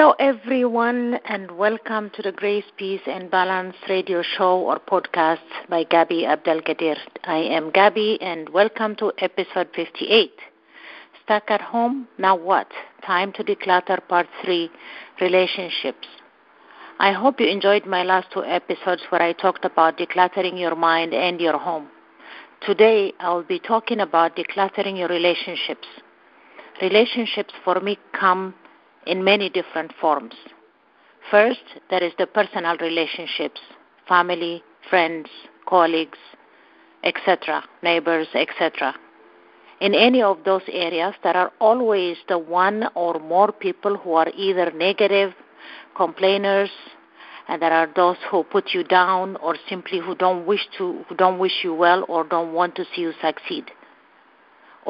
Hello, everyone, and welcome to the Grace, Peace, and Balance radio show or podcast by Gabby Abdelkadir. I am Gabby, and welcome to episode 58. Stuck at home? Now what? Time to declutter part 3 Relationships. I hope you enjoyed my last two episodes where I talked about decluttering your mind and your home. Today, I will be talking about decluttering your relationships. Relationships for me come in many different forms. First, there is the personal relationships, family, friends, colleagues, etc., neighbors, etc. In any of those areas, there are always the one or more people who are either negative, complainers, and there are those who put you down or simply who don't wish to who don't wish you well or don't want to see you succeed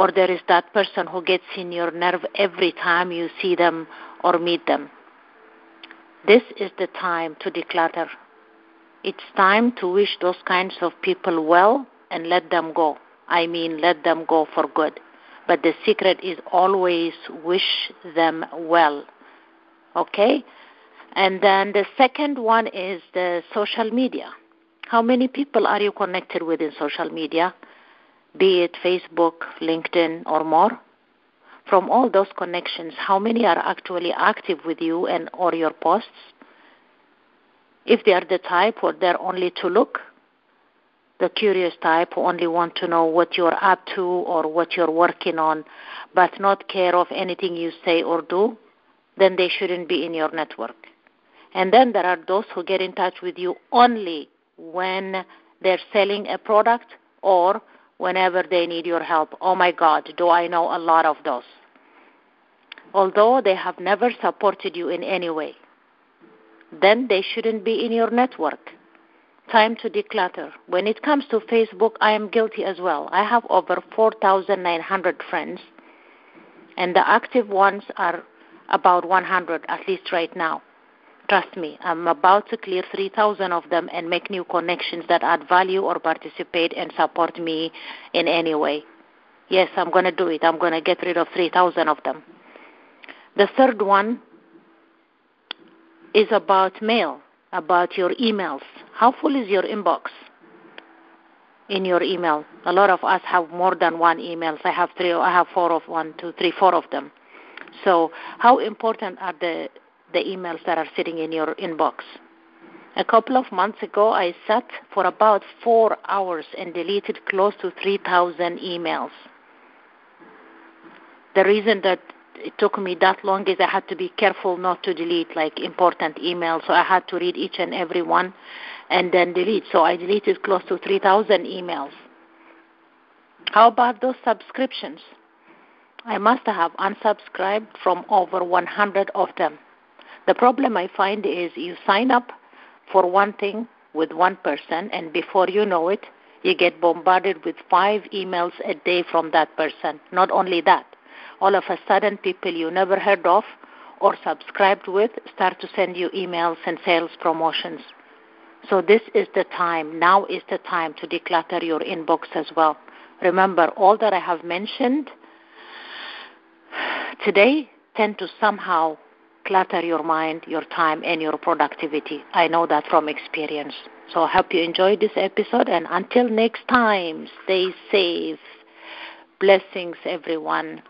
or there is that person who gets in your nerve every time you see them or meet them. This is the time to declutter. It's time to wish those kinds of people well and let them go. I mean, let them go for good. But the secret is always wish them well. Okay? And then the second one is the social media. How many people are you connected with in social media? Be it Facebook, LinkedIn, or more? From all those connections, how many are actually active with you and or your posts? If they are the type or they're only to look, the curious type who only want to know what you're up to or what you're working on, but not care of anything you say or do, then they shouldn't be in your network. And then there are those who get in touch with you only when they're selling a product or whenever they need your help. Oh my God, do I know a lot of those. Although they have never supported you in any way, then they shouldn't be in your network. Time to declutter. When it comes to Facebook, I am guilty as well. I have over 4,900 friends, and the active ones are about 100, at least right now. Trust me, I'm about to clear 3,000 of them and make new connections that add value or participate and support me in any way. Yes, I'm going to do it. I'm going to get rid of 3,000 of them. The third one is about mail, about your emails. How full is your inbox in your email? A lot of us have more than one emails. I have three. I have four of one, two, three, four of them. So, how important are the the emails that are sitting in your inbox. A couple of months ago, I sat for about four hours and deleted close to 3,000 emails. The reason that it took me that long is I had to be careful not to delete like important emails, so I had to read each and every one and then delete. So I deleted close to 3,000 emails. How about those subscriptions? I must have unsubscribed from over 100 of them. The problem I find is you sign up for one thing with one person, and before you know it, you get bombarded with five emails a day from that person. Not only that, all of a sudden, people you never heard of or subscribed with start to send you emails and sales promotions. So, this is the time, now is the time to declutter your inbox as well. Remember, all that I have mentioned today tend to somehow clutter your mind, your time, and your productivity. I know that from experience. So I hope you enjoyed this episode, and until next time, stay safe. Blessings, everyone.